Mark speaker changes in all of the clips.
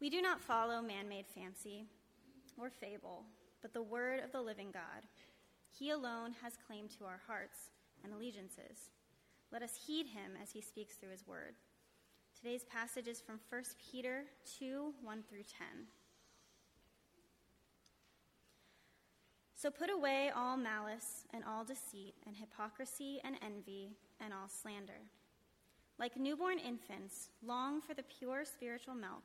Speaker 1: We do not follow man made fancy or fable, but the word of the living God. He alone has claim to our hearts and allegiances. Let us heed him as he speaks through his word. Today's passage is from 1 Peter 2 1 through 10. So put away all malice and all deceit and hypocrisy and envy and all slander. Like newborn infants, long for the pure spiritual milk,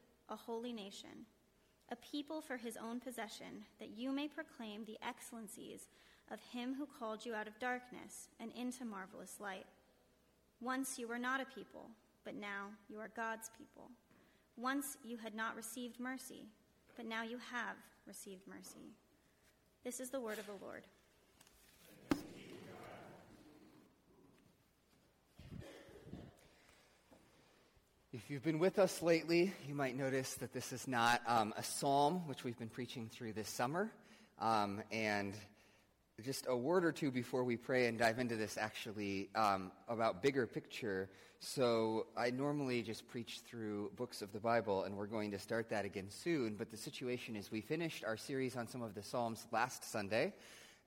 Speaker 1: a holy nation, a people for his own possession, that you may proclaim the excellencies of him who called you out of darkness and into marvelous light. Once you were not a people, but now you are God's people. Once you had not received mercy, but now you have received mercy. This is the word of the Lord.
Speaker 2: If you've been with us lately, you might notice that this is not um, a psalm, which we've been preaching through this summer. Um, and just a word or two before we pray and dive into this, actually, um, about bigger picture. So, I normally just preach through books of the Bible, and we're going to start that again soon. But the situation is, we finished our series on some of the Psalms last Sunday.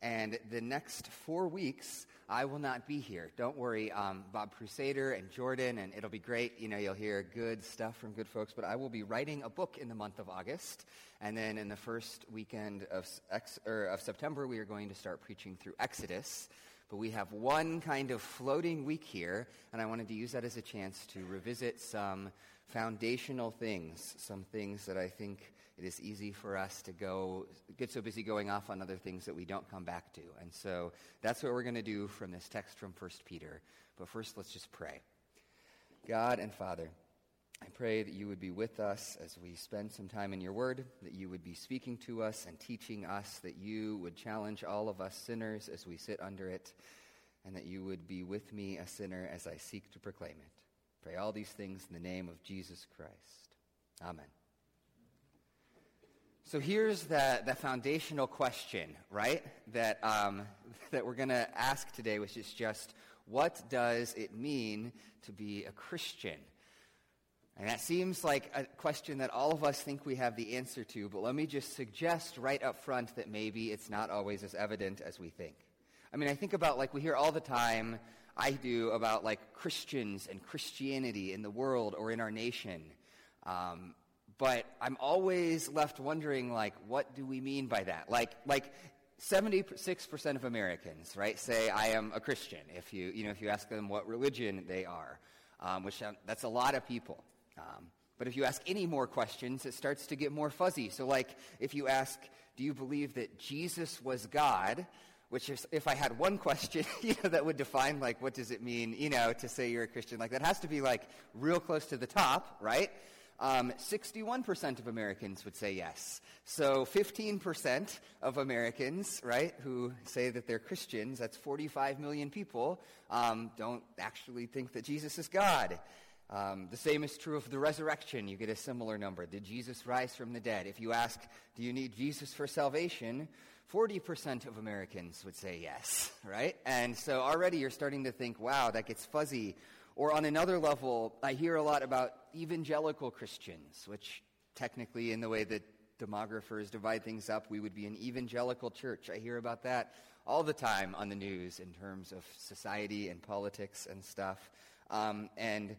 Speaker 2: And the next four weeks, I will not be here. Don't worry, um, Bob Crusader and Jordan, and it'll be great. You know, you'll hear good stuff from good folks. But I will be writing a book in the month of August. And then in the first weekend of, of September, we are going to start preaching through Exodus. But we have one kind of floating week here, and I wanted to use that as a chance to revisit some foundational things, some things that I think it is easy for us to go get so busy going off on other things that we don't come back to. And so that's what we're going to do from this text from 1 Peter. But first, let's just pray. God and Father, I pray that you would be with us as we spend some time in your word, that you would be speaking to us and teaching us, that you would challenge all of us sinners as we sit under it, and that you would be with me, a sinner, as I seek to proclaim it. Pray all these things in the name of Jesus Christ. Amen. So here's the, the foundational question, right, that, um, that we're going to ask today, which is just what does it mean to be a Christian? And that seems like a question that all of us think we have the answer to, but let me just suggest right up front that maybe it's not always as evident as we think. I mean, I think about like we hear all the time, I do, about like Christians and Christianity in the world or in our nation. Um, but I'm always left wondering, like, what do we mean by that? Like, like 76% of Americans, right, say I am a Christian. If you, you know, if you ask them what religion they are, um, which um, that's a lot of people. Um, but if you ask any more questions, it starts to get more fuzzy. So, like, if you ask, do you believe that Jesus was God? Which is, if I had one question, you know, that would define, like, what does it mean, you know, to say you're a Christian? Like, that has to be, like, real close to the top, right? Um, 61% of Americans would say yes. So 15% of Americans, right, who say that they're Christians, that's 45 million people, um, don't actually think that Jesus is God. Um, the same is true of the resurrection. You get a similar number. Did Jesus rise from the dead? If you ask, do you need Jesus for salvation? 40% of Americans would say yes, right? And so already you're starting to think, wow, that gets fuzzy. Or on another level, I hear a lot about evangelical Christians, which technically, in the way that demographers divide things up, we would be an evangelical church. I hear about that all the time on the news in terms of society and politics and stuff. Um, and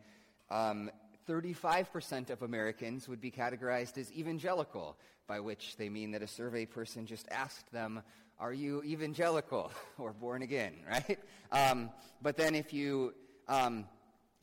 Speaker 2: um, 35% of Americans would be categorized as evangelical, by which they mean that a survey person just asked them, Are you evangelical or born again, right? Um, but then if you. Um,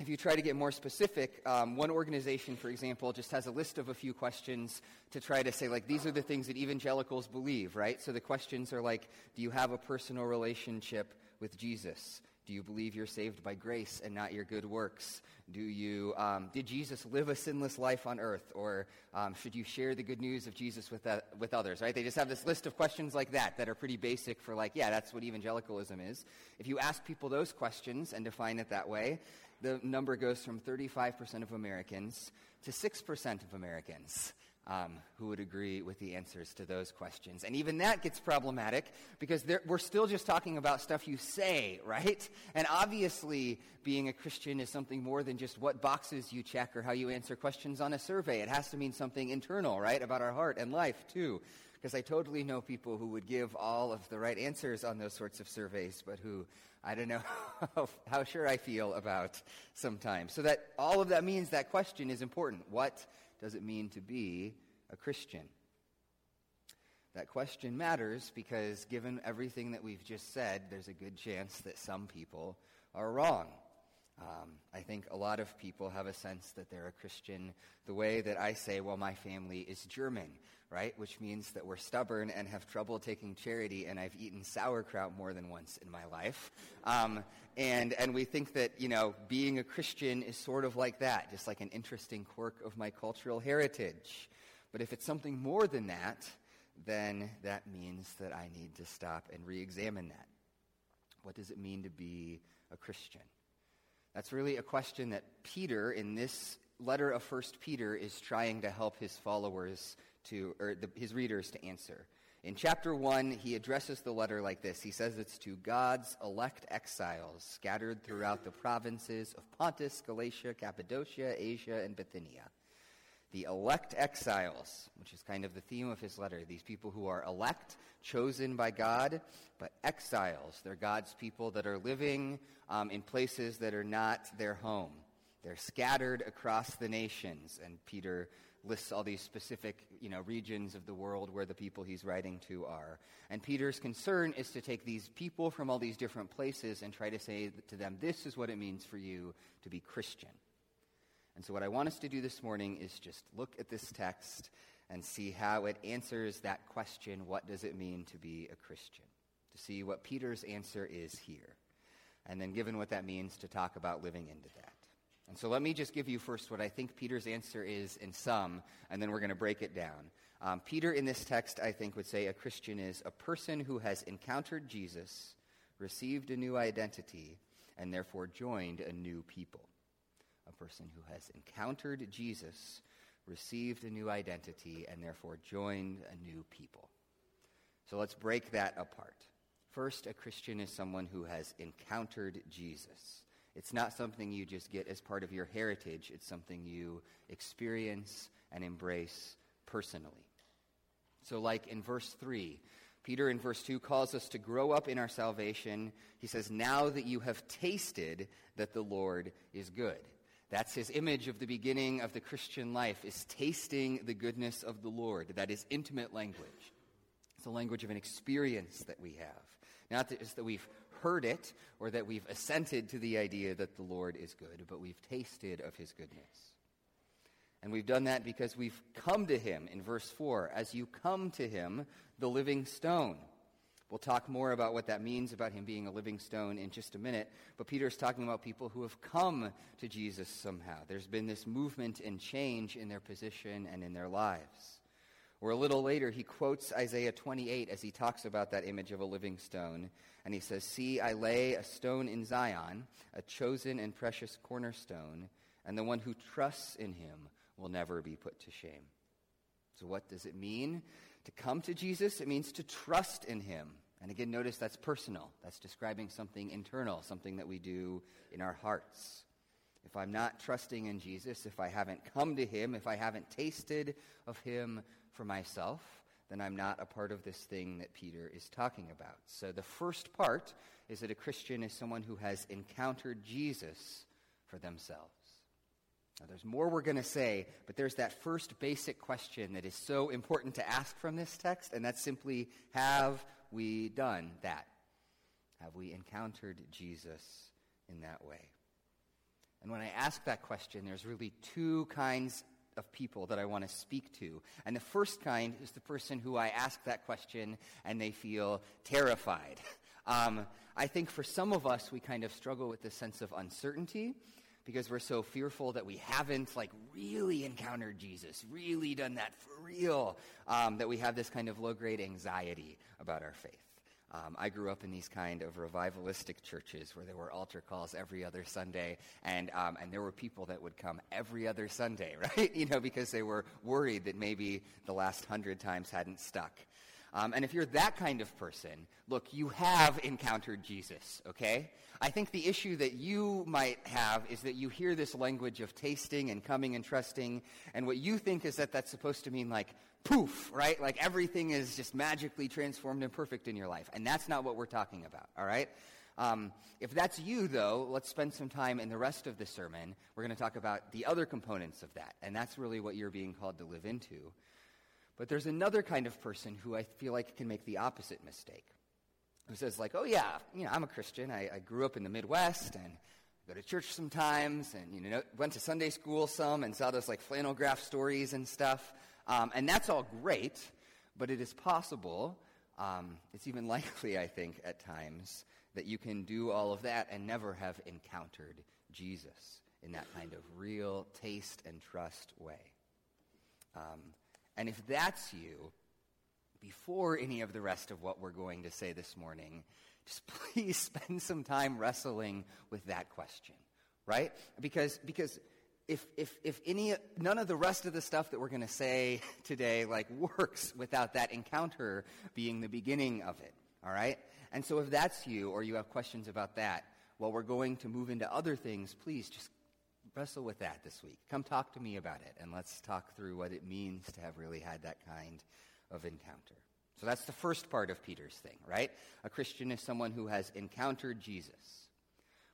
Speaker 2: if you try to get more specific, um, one organization, for example, just has a list of a few questions to try to say, like, these are the things that evangelicals believe, right? So the questions are like, do you have a personal relationship with Jesus? Do you believe you're saved by grace and not your good works? Do you, um, did Jesus live a sinless life on earth? Or um, should you share the good news of Jesus with, uh, with others, right? They just have this list of questions like that that are pretty basic for, like, yeah, that's what evangelicalism is. If you ask people those questions and define it that way, the number goes from 35% of Americans to 6% of Americans um, who would agree with the answers to those questions. And even that gets problematic because we're still just talking about stuff you say, right? And obviously, being a Christian is something more than just what boxes you check or how you answer questions on a survey. It has to mean something internal, right? About our heart and life, too. Because I totally know people who would give all of the right answers on those sorts of surveys, but who I don't know how, how sure I feel about sometimes. So that all of that means that question is important. What does it mean to be a Christian? That question matters because, given everything that we've just said, there's a good chance that some people are wrong. Um, I think a lot of people have a sense that they're a Christian the way that I say, well, my family is German, right? Which means that we're stubborn and have trouble taking charity, and I've eaten sauerkraut more than once in my life. Um, and, and we think that, you know, being a Christian is sort of like that, just like an interesting quirk of my cultural heritage. But if it's something more than that, then that means that I need to stop and re examine that. What does it mean to be a Christian? That's really a question that Peter, in this letter of First Peter, is trying to help his followers to, or the, his readers to answer. In chapter 1, he addresses the letter like this. He says it's to God's elect exiles scattered throughout the provinces of Pontus, Galatia, Cappadocia, Asia, and Bithynia. The elect exiles, which is kind of the theme of his letter, these people who are elect, chosen by God, but exiles. They're God's people that are living um, in places that are not their home. They're scattered across the nations. And Peter lists all these specific you know, regions of the world where the people he's writing to are. And Peter's concern is to take these people from all these different places and try to say to them, this is what it means for you to be Christian. And so, what I want us to do this morning is just look at this text and see how it answers that question what does it mean to be a Christian? To see what Peter's answer is here. And then, given what that means, to talk about living into that. And so let me just give you first what I think Peter's answer is in sum, and then we're going to break it down. Um, Peter, in this text, I think, would say a Christian is a person who has encountered Jesus, received a new identity, and therefore joined a new people. Person who has encountered Jesus, received a new identity, and therefore joined a new people. So let's break that apart. First, a Christian is someone who has encountered Jesus. It's not something you just get as part of your heritage, it's something you experience and embrace personally. So, like in verse 3, Peter in verse 2 calls us to grow up in our salvation. He says, Now that you have tasted that the Lord is good. That's his image of the beginning of the Christian life, is tasting the goodness of the Lord. That is intimate language. It's a language of an experience that we have. Not just that we've heard it or that we've assented to the idea that the Lord is good, but we've tasted of his goodness. And we've done that because we've come to him in verse 4. As you come to him, the living stone. We'll talk more about what that means about him being a living stone in just a minute. But Peter's talking about people who have come to Jesus somehow. There's been this movement and change in their position and in their lives. Or a little later, he quotes Isaiah 28 as he talks about that image of a living stone. And he says, See, I lay a stone in Zion, a chosen and precious cornerstone, and the one who trusts in him will never be put to shame. So, what does it mean to come to Jesus? It means to trust in him. And again, notice that's personal. That's describing something internal, something that we do in our hearts. If I'm not trusting in Jesus, if I haven't come to him, if I haven't tasted of him, for myself, then I'm not a part of this thing that Peter is talking about. So the first part is that a Christian is someone who has encountered Jesus for themselves. Now, there's more we're going to say, but there's that first basic question that is so important to ask from this text, and that's simply Have we done that? Have we encountered Jesus in that way? And when I ask that question, there's really two kinds of people that I want to speak to. And the first kind is the person who I ask that question and they feel terrified. Um, I think for some of us, we kind of struggle with this sense of uncertainty because we're so fearful that we haven't like really encountered Jesus, really done that for real, um, that we have this kind of low grade anxiety about our faith. Um, I grew up in these kind of revivalistic churches where there were altar calls every other Sunday, and, um, and there were people that would come every other Sunday, right? You know, because they were worried that maybe the last hundred times hadn't stuck. Um, and if you're that kind of person, look, you have encountered Jesus, okay? I think the issue that you might have is that you hear this language of tasting and coming and trusting, and what you think is that that's supposed to mean like poof, right? Like everything is just magically transformed and perfect in your life. And that's not what we're talking about, all right? Um, if that's you, though, let's spend some time in the rest of the sermon. We're going to talk about the other components of that. And that's really what you're being called to live into. But there's another kind of person who I feel like can make the opposite mistake. Who says, like, oh, yeah, you know, I'm a Christian. I, I grew up in the Midwest and go to church sometimes and, you know, went to Sunday school some and saw those, like, flannel graph stories and stuff. Um, and that's all great, but it is possible, um, it's even likely, I think, at times, that you can do all of that and never have encountered Jesus in that kind of real taste and trust way. Um, and if that's you, before any of the rest of what we're going to say this morning, just please spend some time wrestling with that question, right? Because, because if, if, if any, none of the rest of the stuff that we're going to say today like works without that encounter being the beginning of it, all right? And so if that's you or you have questions about that, while we're going to move into other things, please just wrestle with that this week. Come talk to me about it, and let's talk through what it means to have really had that kind of encounter. So that's the first part of Peter's thing, right? A Christian is someone who has encountered Jesus.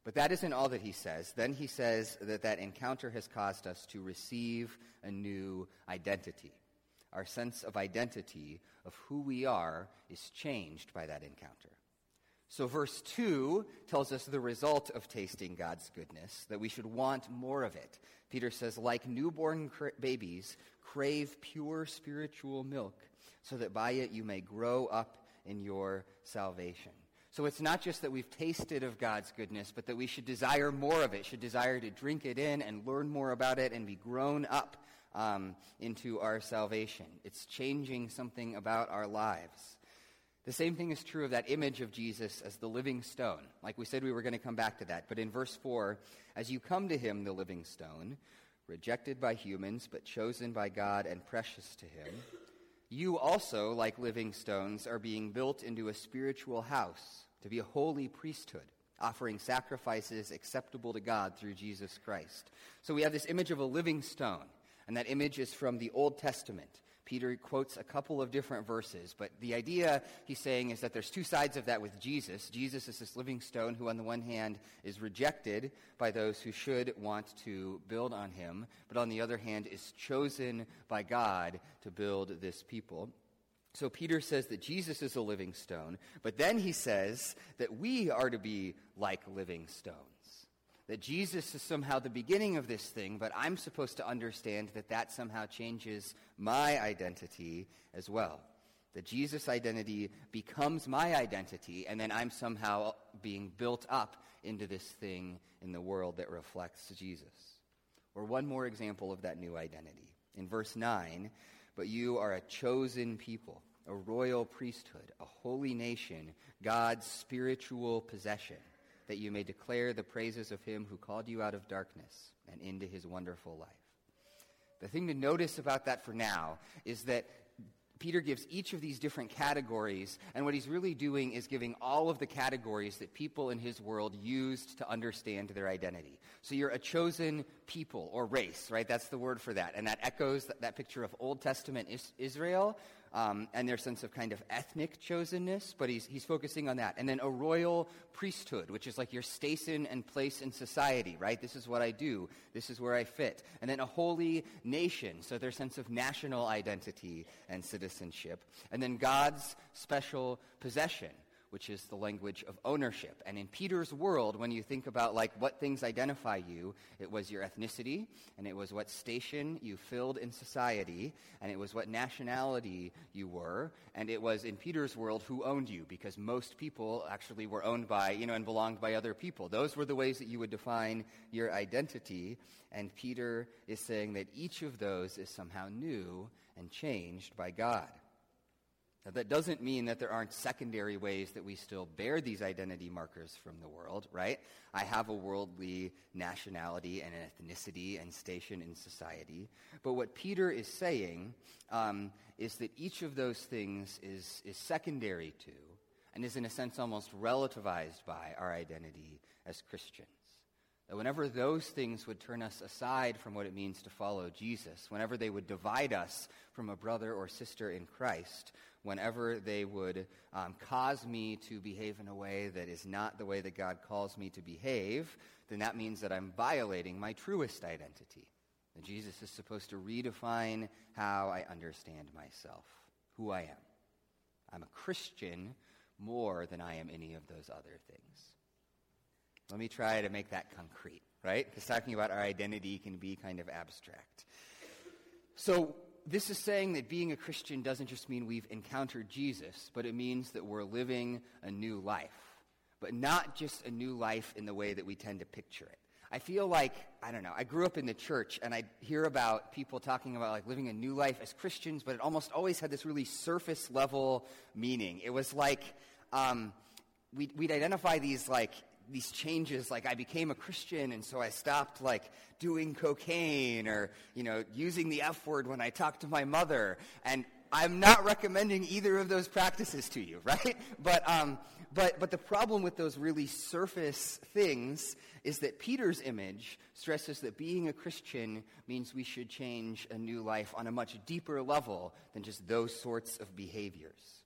Speaker 2: But that isn't all that he says. Then he says that that encounter has caused us to receive a new identity. Our sense of identity, of who we are, is changed by that encounter. So, verse 2 tells us the result of tasting God's goodness, that we should want more of it. Peter says, like newborn cra- babies, crave pure spiritual milk, so that by it you may grow up in your salvation. So it's not just that we've tasted of God's goodness, but that we should desire more of it, should desire to drink it in and learn more about it and be grown up um, into our salvation. It's changing something about our lives. The same thing is true of that image of Jesus as the living stone. Like we said, we were going to come back to that. But in verse 4, as you come to him, the living stone, rejected by humans, but chosen by God and precious to him, you also, like living stones, are being built into a spiritual house to be a holy priesthood, offering sacrifices acceptable to God through Jesus Christ. So we have this image of a living stone, and that image is from the Old Testament. Peter quotes a couple of different verses, but the idea he's saying is that there's two sides of that with Jesus. Jesus is this living stone who, on the one hand, is rejected by those who should want to build on him, but on the other hand, is chosen by God to build this people. So Peter says that Jesus is a living stone, but then he says that we are to be like living stones that Jesus is somehow the beginning of this thing, but I'm supposed to understand that that somehow changes my identity as well. That Jesus' identity becomes my identity, and then I'm somehow being built up into this thing in the world that reflects Jesus. Or one more example of that new identity. In verse 9, but you are a chosen people, a royal priesthood, a holy nation, God's spiritual possession that you may declare the praises of him who called you out of darkness and into his wonderful life. The thing to notice about that for now is that Peter gives each of these different categories, and what he's really doing is giving all of the categories that people in his world used to understand their identity. So you're a chosen people or race, right? That's the word for that. And that echoes that, picture of Old Testament is- Israel, um, and their sense of kind of ethnic chosenness, but he's, he's focusing on that. And then a royal priesthood, which is like your station and place in society, right? This is what I do, this is where I fit. And then a holy nation, so their sense of national identity and citizenship. And then God's special possession which is the language of ownership. And in Peter's world, when you think about like what things identify you, it was your ethnicity, and it was what station you filled in society, and it was what nationality you were, and it was in Peter's world who owned you, because most people actually were owned by, you know, and belonged by other people. Those were the ways that you would define your identity, and Peter is saying that each of those is somehow new and changed by God. Now, that doesn't mean that there aren't secondary ways that we still bear these identity markers from the world, right? I have a worldly nationality and ethnicity and station in society. But what Peter is saying um, is that each of those things is, is secondary to and is, in a sense, almost relativized by our identity as Christians. That whenever those things would turn us aside from what it means to follow Jesus, whenever they would divide us from a brother or sister in Christ, whenever they would um, cause me to behave in a way that is not the way that God calls me to behave, then that means that I'm violating my truest identity. Jesus is supposed to redefine how I understand myself, who I am. I'm a Christian more than I am any of those other things. Let me try to make that concrete, right? Because talking about our identity can be kind of abstract. So, this is saying that being a Christian doesn't just mean we've encountered Jesus, but it means that we're living a new life. But not just a new life in the way that we tend to picture it. I feel like, I don't know, I grew up in the church and I hear about people talking about like living a new life as Christians, but it almost always had this really surface level meaning. It was like um, we'd, we'd identify these like these changes like i became a christian and so i stopped like doing cocaine or you know using the f word when i talked to my mother. And i'm not recommending either of those practices to you right? But um but but the problem with those really surface things is that peter's image stresses that being a christian means we should change a new life on a much deeper level than just those sorts of behaviors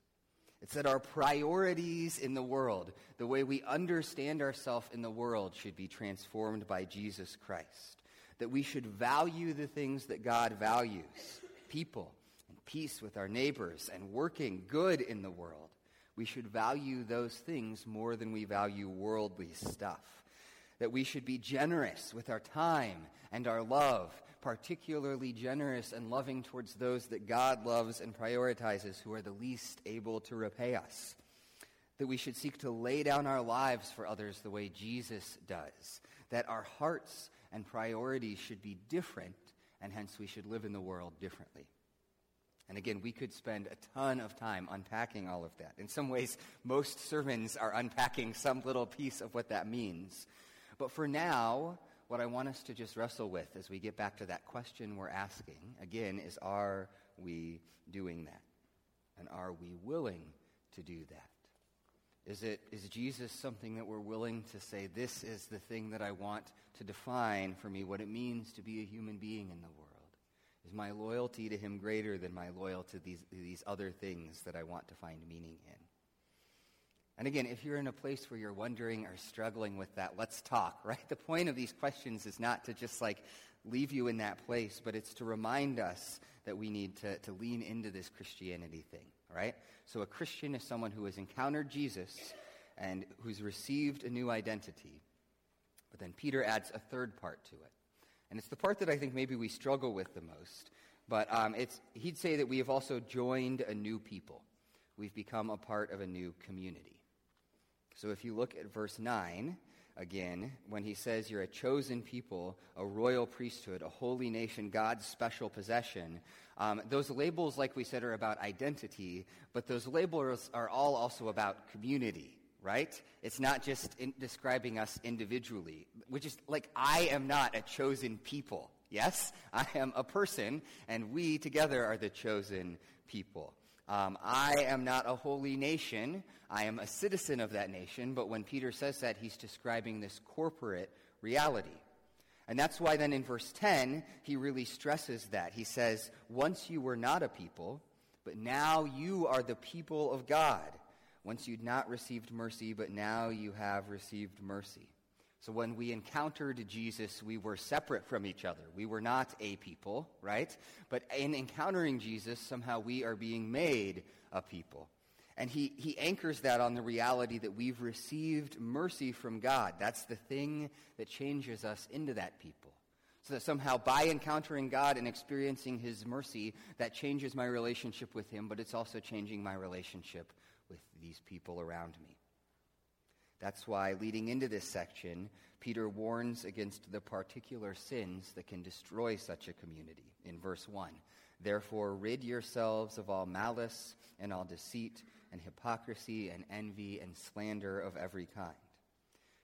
Speaker 2: it's that our priorities in the world, the way we understand ourselves in the world, should be transformed by Jesus Christ. That we should value the things that God values people and peace with our neighbors and working good in the world. We should value those things more than we value worldly stuff. That we should be generous with our time and our love particularly generous and loving towards those that God loves and prioritizes who are the least able to repay us. That we should seek to lay down our lives for others the way Jesus does. That our hearts and priorities should be different, and hence we should live in the world differently. And again, we could spend a ton of time unpacking all of that. In some ways, most sermons are unpacking some little piece of what that means. But for now, what I want us to just wrestle with as we get back to that question we're asking, again, is are we doing that? And are we willing to do that? Is, it, is Jesus something that we're willing to say, this is the thing that I want to define for me what it means to be a human being in the world? Is my loyalty to him greater than my loyalty to these, these other things that I want to find meaning in? And again, if you're in a place where you're wondering or struggling with that, let's talk, right? The point of these questions is not to just like leave you in that place, but it's to remind us that we need to, to lean into this Christianity thing, right? So a Christian is someone who has encountered Jesus and who's received a new identity. But then Peter adds a third part to it. And it's the part that I think maybe we struggle with the most. But um, it's, he'd say that we have also joined a new people. We've become a part of a new community. So if you look at verse 9, again, when he says you're a chosen people, a royal priesthood, a holy nation, God's special possession, um, those labels, like we said, are about identity, but those labels are all also about community, right? It's not just describing us individually, which is like, I am not a chosen people. Yes, I am a person, and we together are the chosen people. Um, I am not a holy nation. I am a citizen of that nation. But when Peter says that, he's describing this corporate reality. And that's why then in verse 10, he really stresses that. He says, Once you were not a people, But now you are the people of God. Once you'd not received mercy, but now you have received mercy. So when we encountered Jesus, we were separate from each other. We were not a people, right? But in encountering Jesus, somehow we are being made a people. And he, he anchors that on the reality that we've received mercy from God. That's the thing that changes us into that people. So that somehow by encountering God and experiencing his mercy, that changes my relationship with him, but it's also changing my relationship with these people around me. That's why, leading into this section, Peter warns against the particular sins that can destroy such a community in verse 1. Therefore, rid yourselves of all malice and all deceit and hypocrisy and envy and slander of every kind.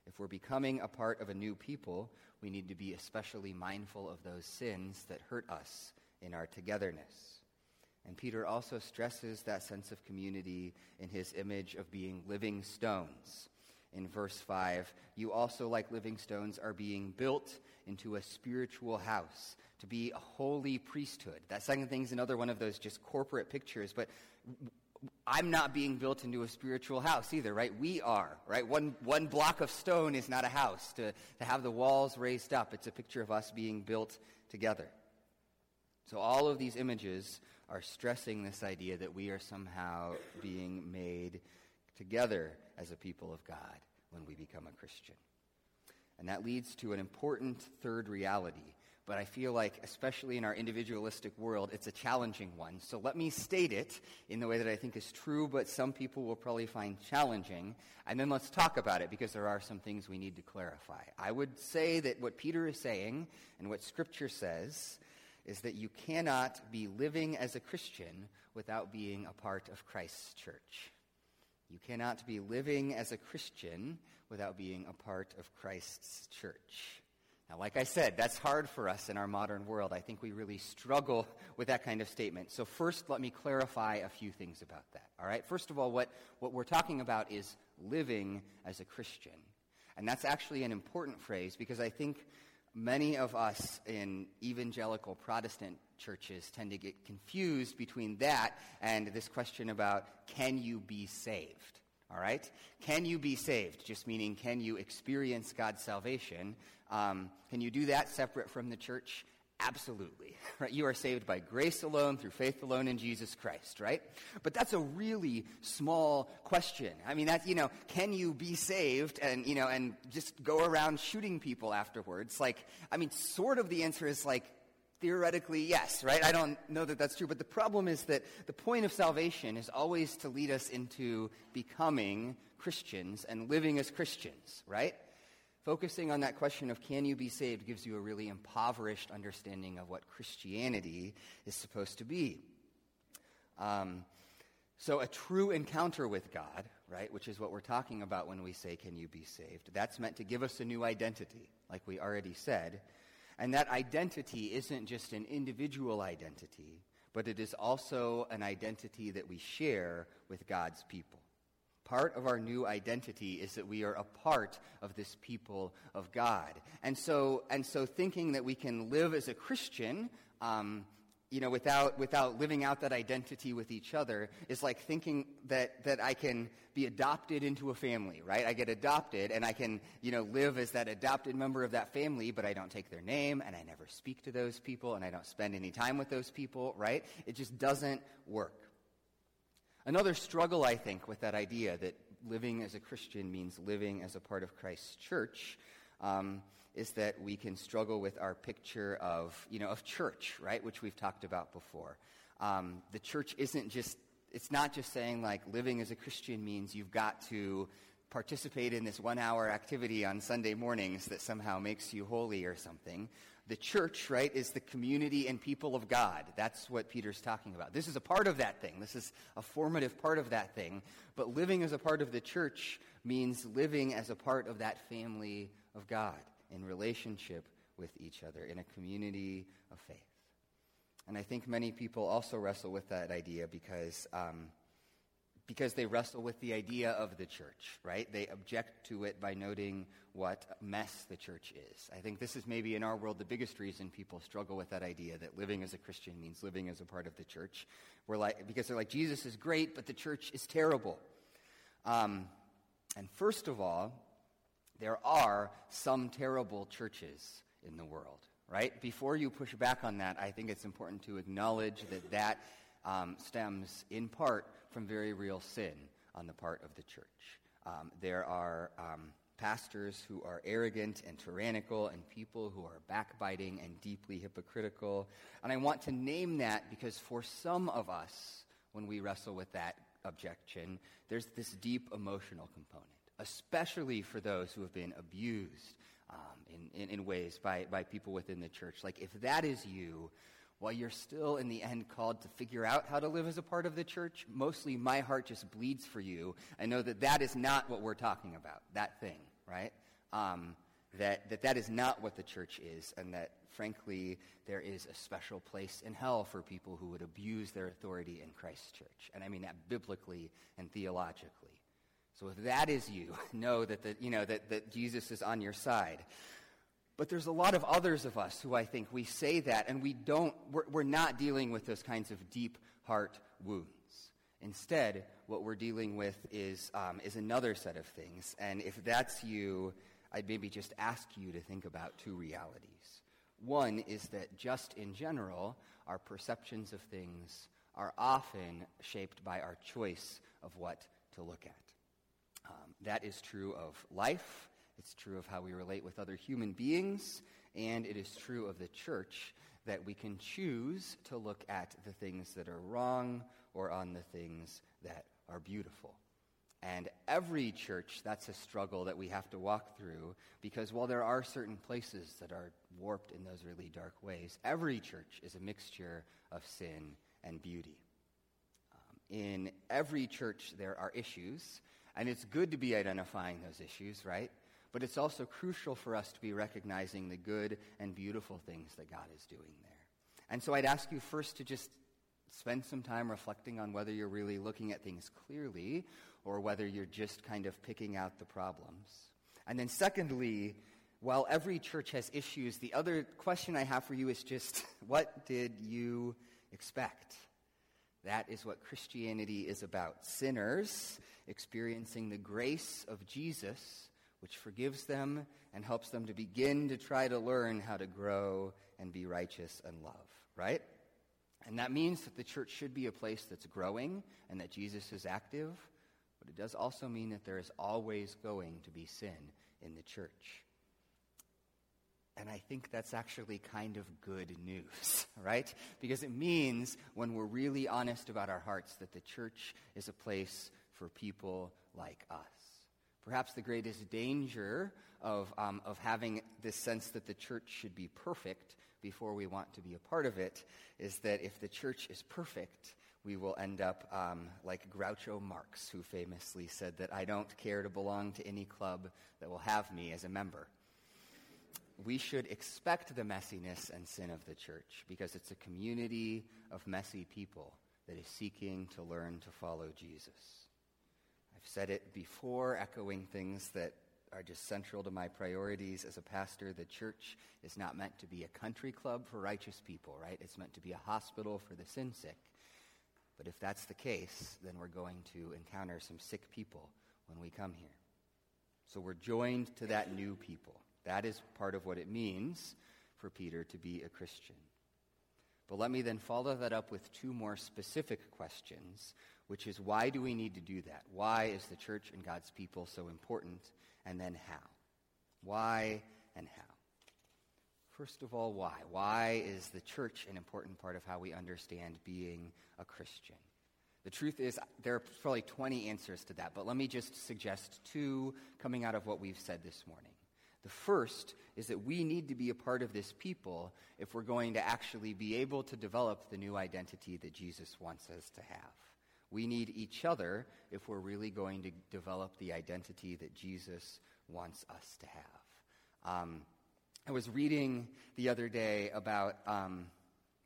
Speaker 2: If we're becoming a part of a new people, we need to be especially mindful of those sins that hurt us in our togetherness. And Peter also stresses that sense of community in his image of being living stones in verse 5. You also, like living stones, are being built into a spiritual house to be a holy priesthood. That second thing is another one of those just corporate pictures, but I'm not being built into a spiritual house either, right? We are, right? One, one block of stone is not a house. To, to have the walls raised up, it's a picture of us being built together. So all of these images are stressing this idea that we are somehow being made together as a people of God when we become a Christian. And that leads to an important third reality. But I feel like, especially in our individualistic world, it's a challenging one. So let me state it in the way that I think is true, but some people will probably find challenging. And then let's talk about it because there are some things we need to clarify. I would say that what Peter is saying and what Scripture says is that you cannot be living as a Christian without being a part of Christ's church. You cannot be living as a Christian without being a part of Christ's church. Now, like I said, that's hard for us in our modern world. I think we really struggle with that kind of statement. So, first, let me clarify a few things about that. All right? First of all, what, what we're talking about is living as a Christian. And that's actually an important phrase because I think many of us in evangelical Protestant churches tend to get confused between that and this question about can you be saved? All right? Can you be saved? Just meaning, can you experience God's salvation? Um, can you do that separate from the church? Absolutely. Right? You are saved by grace alone, through faith alone in Jesus Christ, right? But that's a really small question. I mean, that, you know, can you be saved and, you know, and just go around shooting people afterwards? Like, I mean, sort of the answer is like, theoretically, yes, right? I don't know that that's true, but the problem is that the point of salvation is always to lead us into becoming Christians and living as Christians, right? Focusing on that question of can you be saved gives you a really impoverished understanding of what Christianity is supposed to be. Um, so, a true encounter with God, right, which is what we're talking about when we say, Can you be saved? That's meant to give us a new identity, like we already said. And that identity isn't just an individual identity, but it is also an identity that we share with God's people. Part of our new identity is that we are a part of this people of God. And so, and so thinking that we can live as a Christian, um, you know, without, without living out that identity with each other is like thinking that, that I can be adopted into a family, right? I get adopted and I can, you know, live as that adopted member of that family, but I don't take their name and I never speak to those people and I don't spend any time with those people, right? It just doesn't work. Another struggle, I think, with that idea that living as a Christian means living as a part of Christ's church um, is that we can struggle with our picture of, you know, of church, right, which we've talked about before. Um, the church isn't just, it's not just saying like living as a Christian means you've got to participate in this one hour activity on Sunday mornings that somehow makes you holy or something. The church, right, is the community and people of God. That's what Peter's talking about. This is a part of that thing. This is a formative part of that thing. But living as a part of the church means living as a part of that family of God in relationship with each other, in a community of faith. And I think many people also wrestle with that idea because um, because they wrestle with the idea of the church, right? They object to it by noting what mess the church is. I think this is maybe in our world the biggest reason people struggle with that idea that living as a Christian means living as a part of the church. We're like, because they're like, Jesus is great, but the church is terrible. Um, and first of all, there are some terrible churches in the world, right? Before you push back on that, I think it's important to acknowledge that that um, stems in part from very real sin on the part of the church. Um, there are um, pastors who are arrogant and tyrannical, and people who are backbiting and deeply hypocritical. And I want to name that because for some of us, when we wrestle with that objection, there's this deep emotional component, especially for those who have been abused um, in, in, in ways by, by people within the church. Like, if that is you, while you're still in the end called to figure out how to live as a part of the church, mostly my heart just bleeds for you. I know that that is not what we're talking about, that thing, right? Um, that, that that is not what the church is, and that, frankly, there is a special place in hell for people who would abuse their authority in Christ's church. And I mean that biblically and theologically. So if that is you, know that, the, you know, that, that Jesus is on your side. But there's a lot of others of us who I think we say that and we don't, we're, we're not dealing with those kinds of deep heart wounds. Instead, what we're dealing with is, um, is another set of things. And if that's you, I'd maybe just ask you to think about two realities. One is that just in general, our perceptions of things are often shaped by our choice of what to look at. That is true of life, it's true of how we relate with other human beings, and it is true of the church that we can choose to look at the things that are wrong or on the things that are beautiful. And every church, that's a struggle that we have to walk through because while there are certain places that are warped in those really dark ways, every church is a mixture of sin and beauty. Um, in every church, there are issues, and it's good to be identifying those issues, right? But it's also crucial for us to be recognizing the good and beautiful things that God is doing there. And so I'd ask you first to just spend some time reflecting on whether you're really looking at things clearly or whether you're just kind of picking out the problems. And then, secondly, while every church has issues, the other question I have for you is just what did you expect? That is what Christianity is about sinners experiencing the grace of Jesus which forgives them and helps them to begin to try to learn how to grow and be righteous and love, right? And that means that the church should be a place that's growing and that Jesus is active, but it does also mean that there is always going to be sin in the church. And I think that's actually kind of good news, right? Because it means when we're really honest about our hearts that the church is a place for people like us. Perhaps the greatest danger of, um, of having this sense that the church should be perfect before we want to be a part of it is that if the church is perfect, we will end up um, like Groucho Marx, who famously said that I don't care to belong to any club that will have me as a member. We should expect the messiness and sin of the church because it's a community of messy people that is seeking to learn to follow Jesus. I've said it before, echoing things that are just central to my priorities as a pastor. The church is not meant to be a country club for righteous people, right? It's meant to be a hospital for the sin sick. But if that's the case, then we're going to encounter some sick people when we come here. So we're joined to that new people. That is part of what it means for Peter to be a Christian. But let me then follow that up with two more specific questions which is why do we need to do that? Why is the church and God's people so important? And then how? Why and how? First of all, why? Why is the church an important part of how we understand being a Christian? The truth is, there are probably 20 answers to that, but let me just suggest two coming out of what we've said this morning. The first is that we need to be a part of this people if we're going to actually be able to develop the new identity that Jesus wants us to have. We need each other if we're really going to develop the identity that Jesus wants us to have. Um, I was reading the other day about um,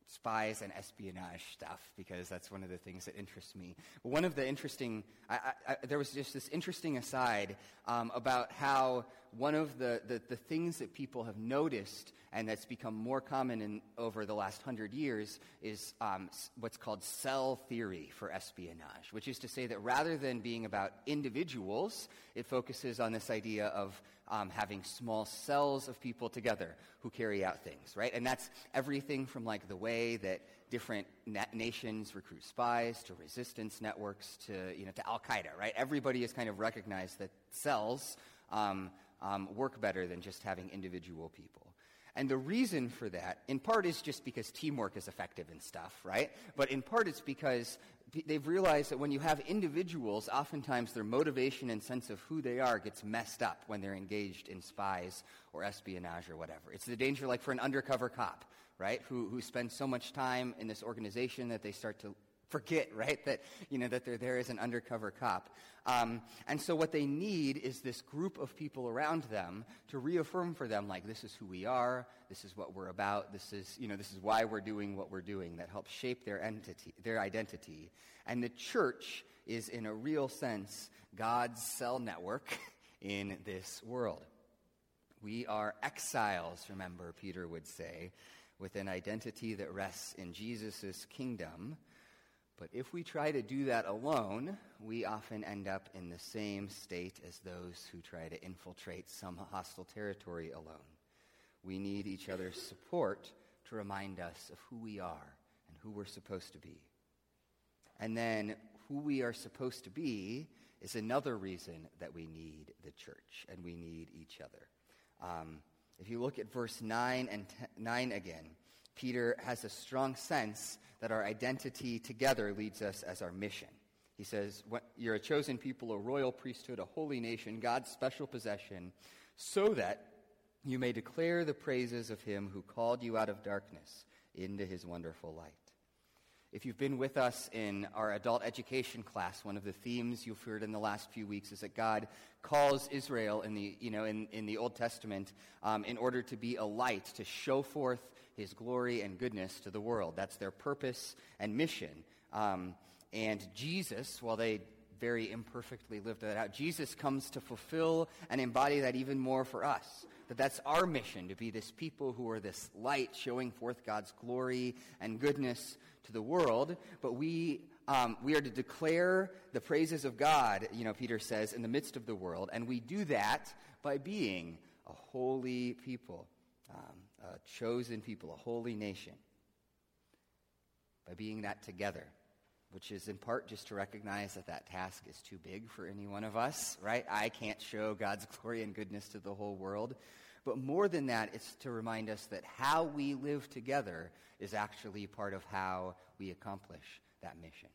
Speaker 2: spies and espionage stuff because that's one of the things that interests me. One of the interesting, I, I, there was just this interesting aside um, about how one of the, the, the, things that people have noticed and that's become more common in, over the last hundred years is um, what's called cell theory for espionage, which is to say that rather than being about individuals, it focuses on this idea of um, having small cells of people together who carry out things, right? And that's everything from like the way that different na- nations recruit spies to resistance networks to, you know, to Al Qaeda, right? Everybody has kind of recognized that cells um, um, work better than just having individual people. And the reason for that, in part, is just because teamwork is effective and stuff, right? But in part, it's because they've realized that when you have individuals, oftentimes their motivation and sense of who they are gets messed up when they're engaged in spies or espionage or whatever. It's the danger, like for an undercover cop, right, who, who spends so much time in this organization that they start to forget, right, that, you know, that they're there as an undercover cop. Um, and so what they need is this group of people around them to reaffirm for them, like, this is who we are, this is what we're about, this is, you know, this is why we're doing what we're doing, that helps shape their entity, their identity. And the church is, in a real sense, God's cell network in this world. We are exiles, remember, Peter would say, with an identity that rests in Jesus' kingdom but if we try to do that alone, we often end up in the same state as those who try to infiltrate some hostile territory alone. We need each other's support to remind us of who we are and who we're supposed to be. And then who we are supposed to be is another reason that we need the church and we need each other. Um, if you look at verse 9 and 10, 9 again, Peter has a strong sense that our identity together leads us as our mission. He says, You're a chosen people, a royal priesthood, a holy nation, God's special possession, so that you may declare the praises of him who called you out of darkness into his wonderful light. If you've been with us in our adult education class, one of the themes you've heard in the last few weeks is that God calls Israel in the, you know, in, in the Old Testament um, in order to be a light, to show forth his glory and goodness to the world. That's their purpose and mission. Um, and Jesus, while they very imperfectly lived that out, Jesus comes to fulfill and embody that even more for us. That that's our mission, to be this people who are this light showing forth God's glory and goodness to the world, but we, um, we are to declare the praises of God, you know, Peter says, in the midst of the world, and we do that by being a holy people, um, a chosen people, a holy nation, by being that together which is in part just to recognize that that task is too big for any one of us, right? I can't show God's glory and goodness to the whole world. But more than that, it's to remind us that how we live together is actually part of how we accomplish that mission.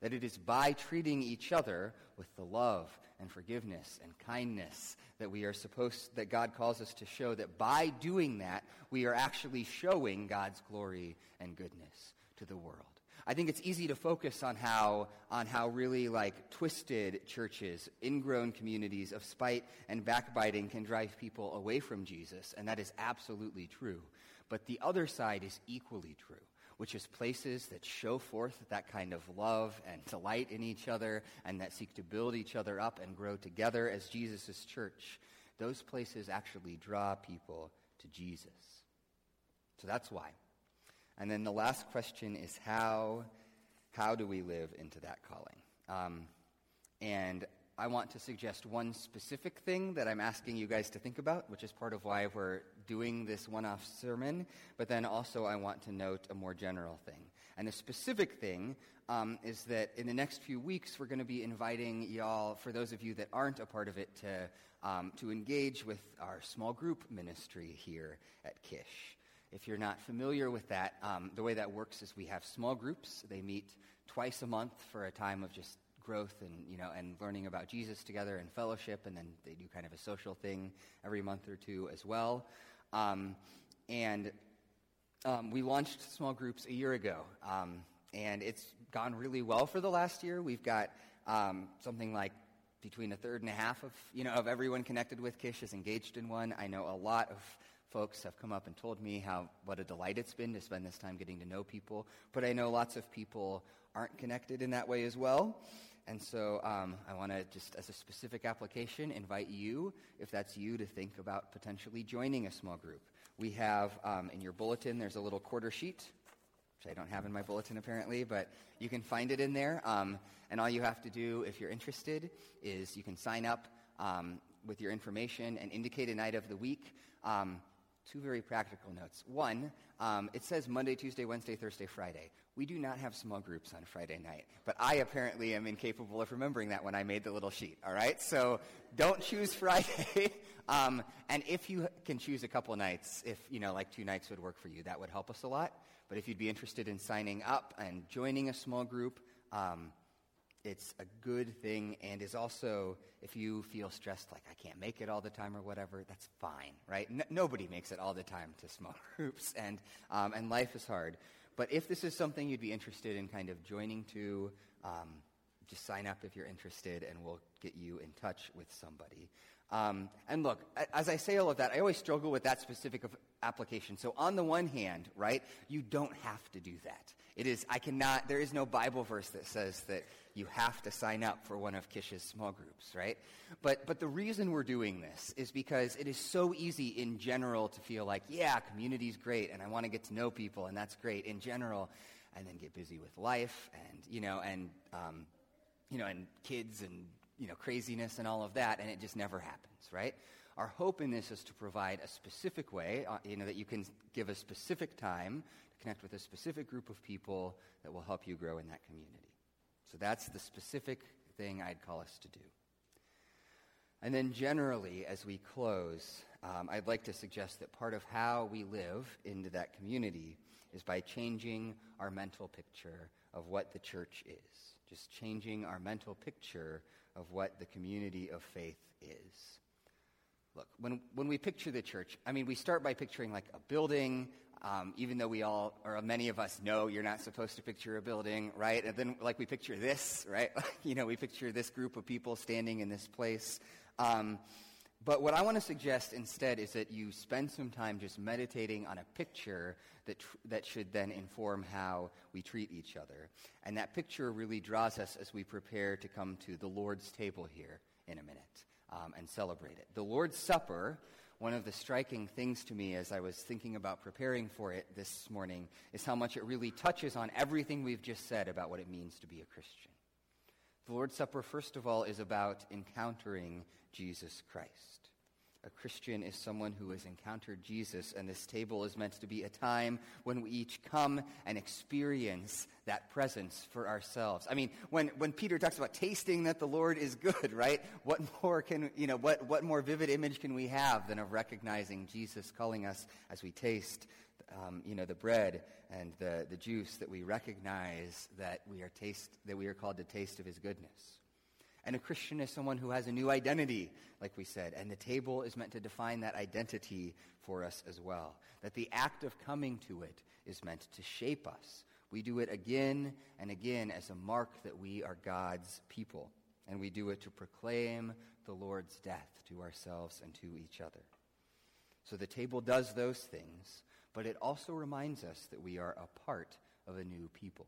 Speaker 2: That it is by treating each other with the love and forgiveness and kindness that we are supposed, that God calls us to show, that by doing that, we are actually showing God's glory and goodness to the world. I think it's easy to focus on how, on how really like twisted churches, ingrown communities of spite and backbiting can drive people away from Jesus, and that is absolutely true. But the other side is equally true, which is places that show forth that kind of love and delight in each other and that seek to build each other up and grow together as Jesus' church. Those places actually draw people to Jesus. So that's why. And then the last question is how, how do we live into that calling? Um, and I want to suggest one specific thing that I'm asking you guys to think about, which is part of why we're doing this one off sermon. But then also, I want to note a more general thing. And the specific thing um, is that in the next few weeks, we're going to be inviting y'all, for those of you that aren't a part of it, to, um, to engage with our small group ministry here at Kish. If you're not familiar with that, um, the way that works is we have small groups. They meet twice a month for a time of just growth and you know and learning about Jesus together and fellowship, and then they do kind of a social thing every month or two as well. Um, and um, we launched small groups a year ago, um, and it's gone really well for the last year. We've got um, something like between a third and a half of you know of everyone connected with Kish is engaged in one. I know a lot of folks have come up and told me how what a delight it's been to spend this time getting to know people. But I know lots of people aren't connected in that way as well. And so um, I want to just, as a specific application, invite you, if that's you, to think about potentially joining a small group. We have um, in your bulletin, there's a little quarter sheet, which I don't have in my bulletin apparently, but you can find it in there. Um, and all you have to do, if you're interested, is you can sign up um, with your information and indicate a night of the week. Two very practical notes. One, um, it says Monday, Tuesday, Wednesday, Thursday, Friday. We do not have small groups on Friday night, but I apparently am incapable of remembering that when I made the little sheet, all right? So don't choose Friday. um, and if you can choose a couple nights, if, you know, like two nights would work for you, that would help us a lot. But if you'd be interested in signing up and joining a small group, um, it's a good thing and is also if you feel stressed like i can't make it all the time or whatever that's fine right N- nobody makes it all the time to small groups and, um, and life is hard but if this is something you'd be interested in kind of joining to um, just sign up if you're interested and we'll get you in touch with somebody um, and look, as I say all of that, I always struggle with that specific application. So on the one hand, right, you don't have to do that. It is, I cannot, there is no Bible verse that says that you have to sign up for one of Kish's small groups, right? But, but the reason we're doing this is because it is so easy in general to feel like, yeah, community's great and I want to get to know people and that's great in general, and then get busy with life and, you know, and, um, you know, and kids and you know, craziness and all of that, and it just never happens, right? Our hope in this is to provide a specific way, uh, you know, that you can give a specific time to connect with a specific group of people that will help you grow in that community. So that's the specific thing I'd call us to do. And then, generally, as we close, um, I'd like to suggest that part of how we live into that community is by changing our mental picture of what the church is. Just changing our mental picture of what the community of faith is. Look, when, when we picture the church, I mean, we start by picturing like a building, um, even though we all, or many of us know you're not supposed to picture a building, right? And then, like, we picture this, right? you know, we picture this group of people standing in this place. Um, but what I want to suggest instead is that you spend some time just meditating on a picture that, tr- that should then inform how we treat each other. And that picture really draws us as we prepare to come to the Lord's table here in a minute um, and celebrate it. The Lord's Supper, one of the striking things to me as I was thinking about preparing for it this morning, is how much it really touches on everything we've just said about what it means to be a Christian. The Lord's Supper, first of all, is about encountering Jesus Christ. A Christian is someone who has encountered Jesus, and this table is meant to be a time when we each come and experience that presence for ourselves. I mean, when, when Peter talks about tasting that the Lord is good, right? What more can, you know, what, what more vivid image can we have than of recognizing Jesus calling us as we taste, um, you know, the bread and the, the juice that we recognize that we are taste, that we are called to taste of his goodness. And a Christian is someone who has a new identity, like we said. And the table is meant to define that identity for us as well. That the act of coming to it is meant to shape us. We do it again and again as a mark that we are God's people. And we do it to proclaim the Lord's death to ourselves and to each other. So the table does those things, but it also reminds us that we are a part of a new people.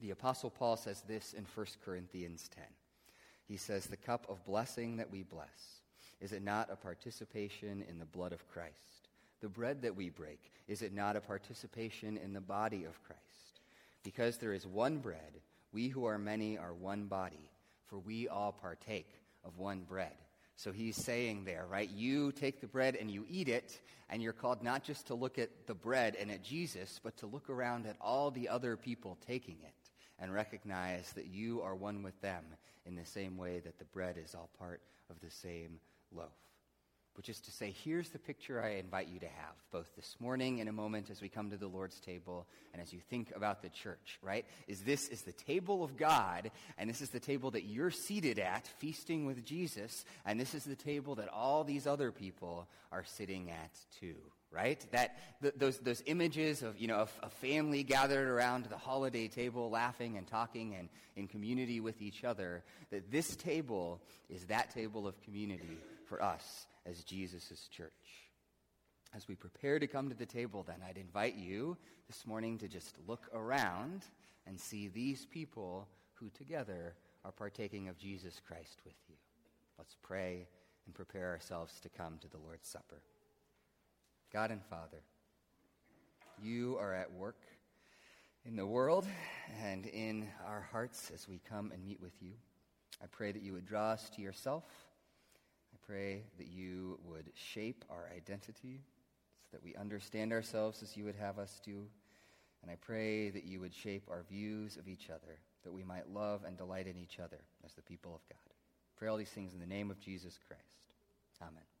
Speaker 2: The Apostle Paul says this in 1 Corinthians 10. He says, The cup of blessing that we bless, is it not a participation in the blood of Christ? The bread that we break, is it not a participation in the body of Christ? Because there is one bread, we who are many are one body, for we all partake of one bread. So he's saying there, right? You take the bread and you eat it, and you're called not just to look at the bread and at Jesus, but to look around at all the other people taking it and recognize that you are one with them in the same way that the bread is all part of the same loaf. Which is to say, here's the picture I invite you to have, both this morning in a moment as we come to the Lord's table and as you think about the church, right? Is this is the table of God, and this is the table that you're seated at, feasting with Jesus, and this is the table that all these other people are sitting at too, right? That th- those those images of you know a, a family gathered around the holiday table, laughing and talking and in community with each other. That this table is that table of community for us as Jesus' church. as we prepare to come to the table, then I'd invite you this morning to just look around and see these people who together are partaking of Jesus Christ with you. Let's pray and prepare ourselves to come to the Lord's Supper. God and Father, you are at work in the world and in our hearts as we come and meet with you. I pray that you would draw us to yourself. I pray that you would shape our identity so that we understand ourselves as you would have us do. And I pray that you would shape our views of each other, that we might love and delight in each other as the people of God. I pray all these things in the name of Jesus Christ. Amen.